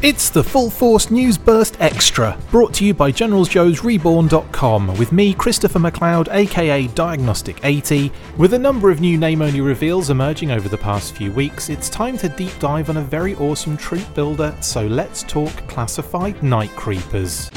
It's the Full Force News Burst Extra, brought to you by GeneralsJoesReborn.com, with me, Christopher McLeod, aka Diagnostik80. With a number of new name only reveals emerging over the past few weeks, it's time to deep dive on a very awesome troop builder, so let's talk classified Night Creepers.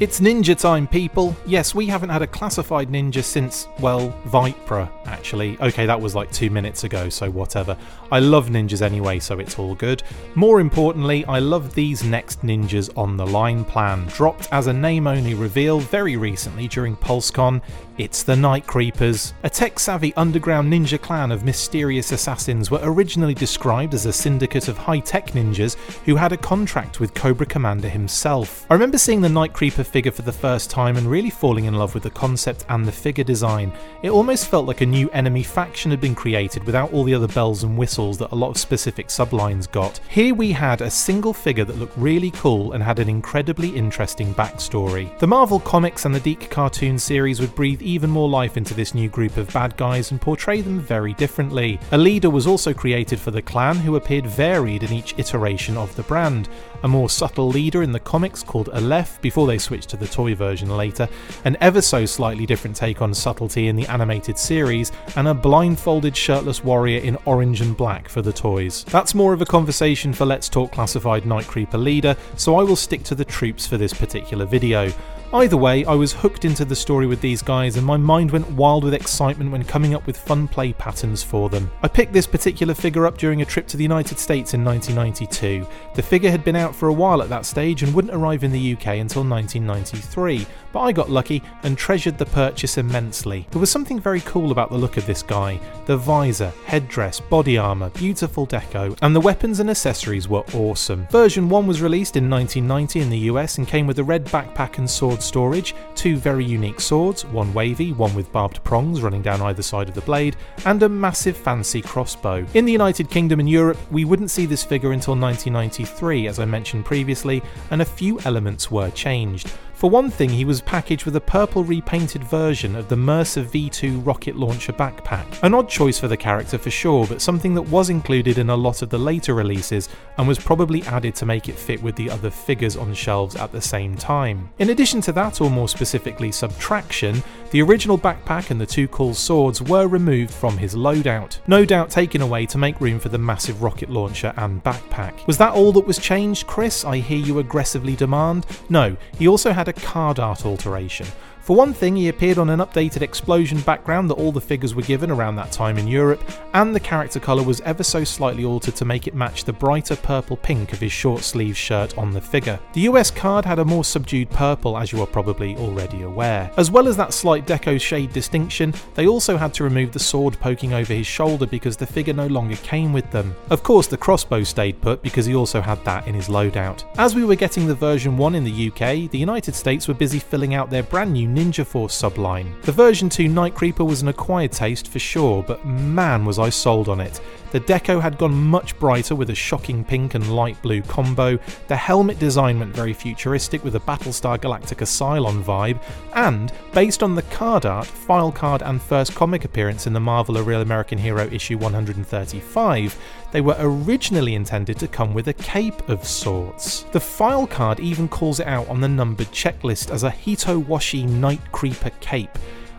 It's ninja time, people. Yes, we haven't had a classified ninja since, well, Vypra, actually. Okay, that was like two minutes ago, so whatever. I love ninjas anyway, so it's all good. More importantly, I love these next ninjas on the line plan. Dropped as a name only reveal very recently during PulseCon, it's the Night Creepers. A tech savvy underground ninja clan of mysterious assassins were originally described as a syndicate of high tech ninjas who had a contract with Cobra Commander himself. I remember seeing the Night Creeper figure for the first time and really falling in love with the concept and the figure design. It almost felt like a new enemy faction had been created without all the other bells and whistles that a lot of specific sublines got. Here we had a single figure that looked really cool and had an incredibly interesting backstory. The Marvel Comics and the DiC cartoon series would breathe even more life into this new group of bad guys and portray them very differently. A leader was also created for the clan who appeared varied in each iteration of the brand. A more subtle leader in the comics called Aleph before they switched to the toy version later, an ever so slightly different take on subtlety in the animated series, and a blindfolded shirtless warrior in orange and black for the toys. That's more of a conversation for Let's Talk Classified Night Creeper leader, so I will stick to the troops for this particular video. Either way, I was hooked into the story with these guys and my mind went wild with excitement when coming up with fun play patterns for them. I picked this particular figure up during a trip to the United States in 1992. The figure had been out for a while at that stage and wouldn't arrive in the UK until 1993, but I got lucky and treasured the purchase immensely. There was something very cool about the look of this guy the visor, headdress, body armour, beautiful deco, and the weapons and accessories were awesome. Version 1 was released in 1990 in the US and came with a red backpack and sword storage, two very unique swords, one wavy, one with barbed prongs running down either side of the blade, and a massive fancy crossbow. In the United Kingdom and Europe, we wouldn't see this figure until 1993, as I mentioned previously, and a few elements were changed. For one thing, he was packaged with a purple repainted version of the Mercer V2 rocket launcher backpack. An odd choice for the character for sure, but something that was included in a lot of the later releases and was probably added to make it fit with the other figures on shelves at the same time. In addition to that, or more specifically subtraction, the original backpack and the two cool swords were removed from his loadout, no doubt taken away to make room for the massive rocket launcher and backpack. Was that all that was changed, Chris? I hear you aggressively demand. No, he also had a card art alteration. For one thing, he appeared on an updated explosion background that all the figures were given around that time in Europe, and the character colour was ever so slightly altered to make it match the brighter purple pink of his short sleeve shirt on the figure. The US card had a more subdued purple, as you are probably already aware. As well as that slight deco shade distinction, they also had to remove the sword poking over his shoulder because the figure no longer came with them. Of course, the crossbow stayed put because he also had that in his loadout. As we were getting the version 1 in the UK, the United States were busy filling out their brand new Ninja Force subline. The version 2 Night Creeper was an acquired taste for sure, but man was I sold on it. The deco had gone much brighter with a shocking pink and light blue combo, the helmet design went very futuristic with a Battlestar Galactica Cylon vibe, and, based on the card art, file card, and first comic appearance in the Marvel A Real American Hero issue 135, they were originally intended to come with a cape of sorts. The file card even calls it out on the numbered checklist as a Hitowashi Night Creeper cape.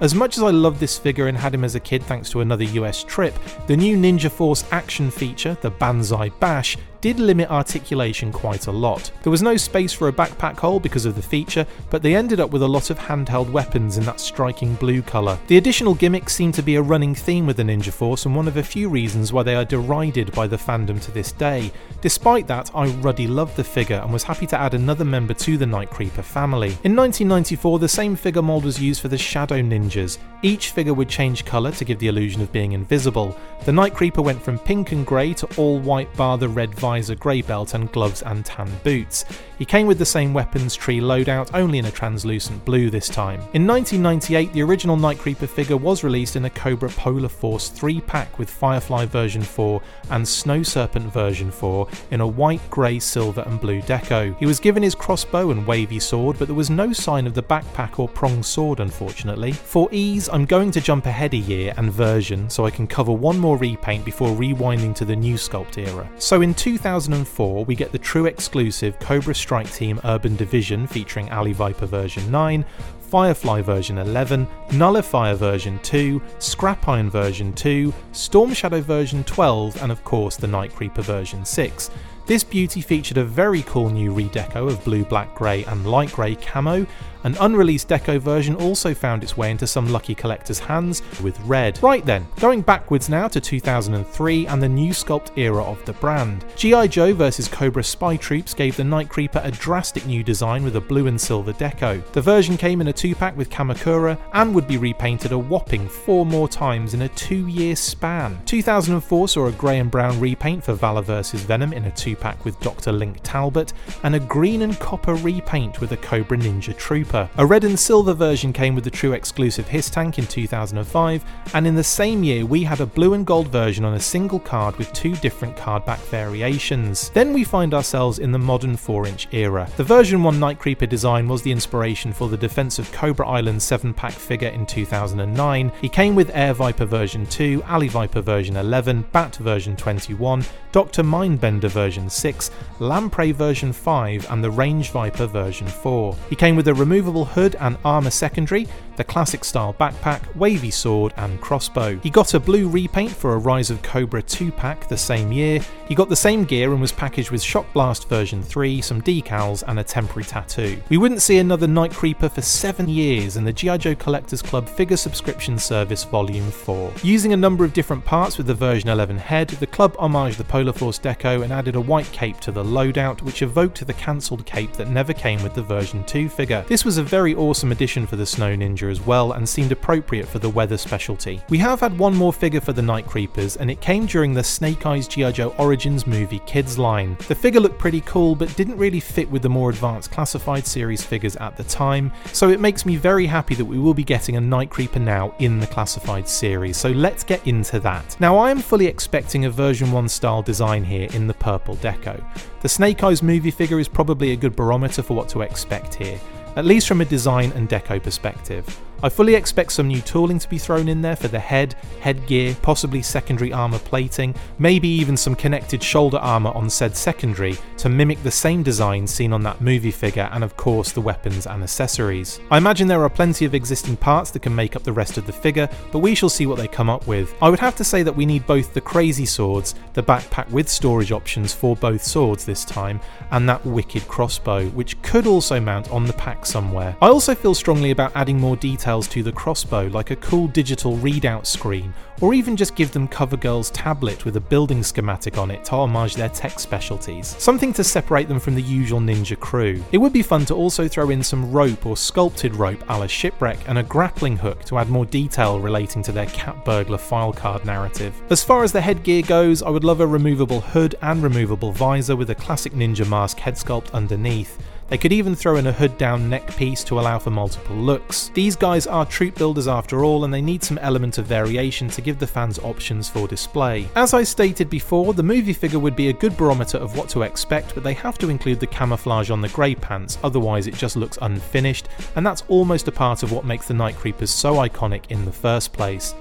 As much as I loved this figure and had him as a kid thanks to another US trip, the new Ninja Force action feature, the Banzai Bash, did limit articulation quite a lot. There was no space for a backpack hole because of the feature, but they ended up with a lot of handheld weapons in that striking blue colour. The additional gimmicks seem to be a running theme with the Ninja Force and one of a few reasons why they are derided by the fandom to this day. Despite that, I ruddy loved the figure and was happy to add another member to the Night Creeper family. In 1994, the same figure mold was used for the Shadow Ninjas. Each figure would change colour to give the illusion of being invisible. The Night Creeper went from pink and grey to all white bar the red visor, grey belt, and gloves and tan boots. He came with the same weapons tree loadout, only in a translucent blue this time. In 1998, the original Night Creeper figure was released in a Cobra Polar Force 3 pack with Firefly version 4 and Snow Serpent version 4 in a white, grey, silver, and blue deco. He was given his crossbow and wavy sword, but there was no sign of the backpack or pronged sword, unfortunately. For ease, I'm going to jump ahead a year and version so I can cover one more repaint before rewinding to the new sculpt era. So in 2004, we get the true exclusive Cobra Strike Team Urban Division featuring Alley Viper version 9, Firefly version 11, Nullifier version 2, Scrap Iron version 2, Storm Shadow version 12, and of course the Night Creeper version 6. This beauty featured a very cool new redeco of blue, black, grey, and light grey camo, an unreleased deco version also found its way into some lucky collectors' hands with red. Right then, going backwards now to 2003 and the new sculpt era of the brand. G.I. Joe vs Cobra Spy Troops gave the Night Creeper a drastic new design with a blue and silver deco. The version came in a 2-pack with Kamakura and would be repainted a whopping 4 more times in a 2-year span. 2004 saw a grey and brown repaint for Valor vs Venom in a 2-pack with Dr. Link Talbot and a green and copper repaint with a Cobra Ninja Trooper. A red and silver version came with the true exclusive HISS tank in 2005, and in the same year we had a blue and gold version on a single card with two different card back variations. Then we find ourselves in the modern 4 inch era. The version 1 Night Creeper design was the inspiration for the defensive Cobra Island 7 pack figure in 2009. He came with Air Viper version 2, Alley Viper version 11, Bat version 21, Dr. Mindbender version 6, Lamprey version 5, and the Range Viper version 4. He came with a removable hood and armour secondary, the classic style backpack, wavy sword, and crossbow. He got a blue repaint for a Rise of Cobra 2 pack the same year. He got the same gear and was packaged with Shock Blast version 3, some decals, and a temporary tattoo. We wouldn't see another Night Creeper for seven years in the G.I. Joe Collectors Club figure subscription service volume 4. Using a number of different parts with the version 11 head, the club homaged the Polar Force deco and added a white cape to the loadout, which evoked the cancelled cape that never came with the version 2 figure. This was a very awesome addition for the Snow Ninja as well and seemed appropriate for the weather specialty. We have had one more figure for the Night Creepers and it came during the Snake Eyes G.I. Joe Origins movie Kids line. The figure looked pretty cool but didn't really fit with the more advanced classified series figures at the time, so it makes me very happy that we will be getting a Night Creeper now in the classified series, so let's get into that. Now I am fully expecting a version 1 style design here in the purple deco. The Snake Eyes movie figure is probably a good barometer for what to expect here at least from a design and deco perspective. I fully expect some new tooling to be thrown in there for the head, headgear, possibly secondary armour plating, maybe even some connected shoulder armour on said secondary to mimic the same design seen on that movie figure and of course the weapons and accessories. I imagine there are plenty of existing parts that can make up the rest of the figure, but we shall see what they come up with. I would have to say that we need both the crazy swords, the backpack with storage options for both swords this time, and that wicked crossbow, which could also mount on the pack somewhere. I also feel strongly about adding more detail to the crossbow, like a cool digital readout screen, or even just give them Cover Girl's tablet with a building schematic on it to homage their tech specialties. Something to separate them from the usual ninja crew. It would be fun to also throw in some rope or sculpted rope a la Shipwreck and a grappling hook to add more detail relating to their cat burglar file card narrative. As far as the headgear goes, I would love a removable hood and removable visor with a classic ninja mask head sculpt underneath. They could even throw in a hood down neck piece to allow for multiple looks. These guys are troop builders after all, and they need some element of variation to give the fans options for display. As I stated before, the movie figure would be a good barometer of what to expect, but they have to include the camouflage on the grey pants, otherwise it just looks unfinished, and that's almost a part of what makes the Night Creepers so iconic in the first place.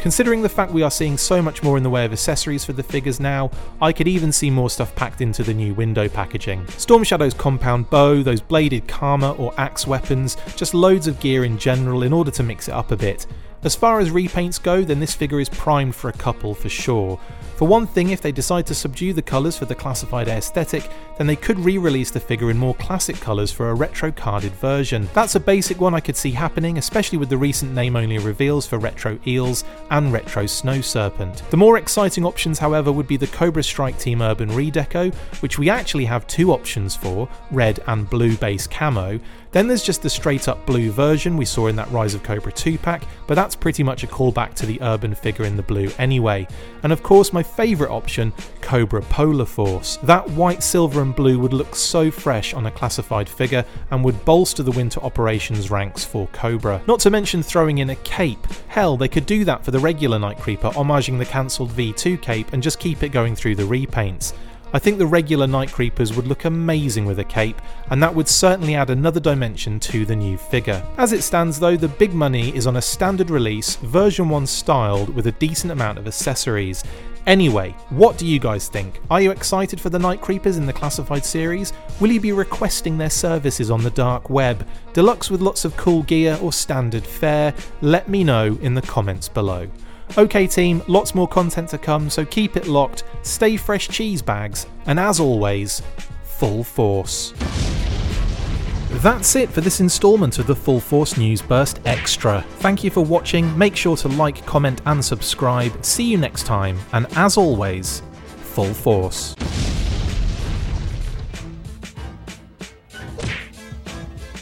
Considering the fact we are seeing so much more in the way of accessories for the figures now, I could even see more stuff packed into the new window packaging. Storm Shadow's compound bow, those bladed Kama or axe weapons, just loads of gear in general in order to mix it up a bit. As far as repaints go, then this figure is primed for a couple for sure. For one thing, if they decide to subdue the colours for the classified aesthetic, then they could re release the figure in more classic colours for a retro carded version. That's a basic one I could see happening, especially with the recent name only reveals for Retro Eels and Retro Snow Serpent. The more exciting options, however, would be the Cobra Strike Team Urban Redeco, which we actually have two options for red and blue base camo. Then there's just the straight up blue version we saw in that Rise of Cobra 2 pack, but that's pretty much a callback to the urban figure in the blue anyway. And of course, my favourite option, Cobra Polar Force. That white, silver, and blue would look so fresh on a classified figure and would bolster the winter operations ranks for Cobra. Not to mention throwing in a cape. Hell, they could do that for the regular Night Creeper, homaging the cancelled V2 cape and just keep it going through the repaints. I think the regular Night Creepers would look amazing with a cape, and that would certainly add another dimension to the new figure. As it stands though, the big money is on a standard release, version 1 styled with a decent amount of accessories. Anyway, what do you guys think? Are you excited for the Night Creepers in the Classified series? Will you be requesting their services on the dark web? Deluxe with lots of cool gear or standard fare? Let me know in the comments below. Okay, team, lots more content to come, so keep it locked, stay fresh cheese bags, and as always, full force. That's it for this instalment of the Full Force News Burst Extra. Thank you for watching, make sure to like, comment, and subscribe. See you next time, and as always, Full Force.